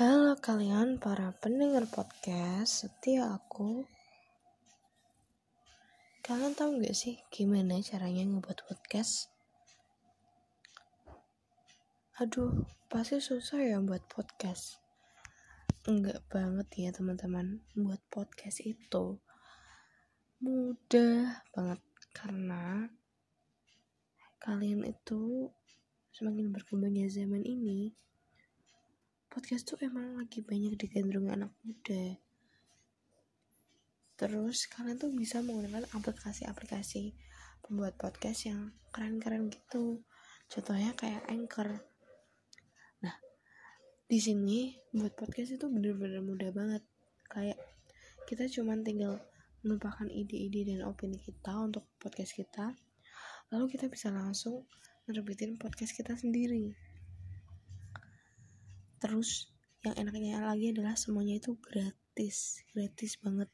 Halo kalian para pendengar podcast. Setia aku. Kalian tahu gak sih gimana caranya ngebuat podcast? Aduh, pasti susah ya buat podcast. Enggak banget ya teman-teman Buat podcast itu. Mudah banget Karena kalian itu semakin berkembangnya zaman ini podcast tuh emang lagi banyak digandrungi anak muda. Terus kalian tuh bisa menggunakan aplikasi-aplikasi pembuat podcast yang keren-keren gitu. Contohnya kayak anchor. Nah di sini buat podcast itu bener-bener mudah banget. Kayak kita cuman tinggal menumpahkan ide-ide dan opini kita untuk podcast kita lalu kita bisa langsung nerbitin podcast kita sendiri terus yang enaknya lagi adalah semuanya itu gratis gratis banget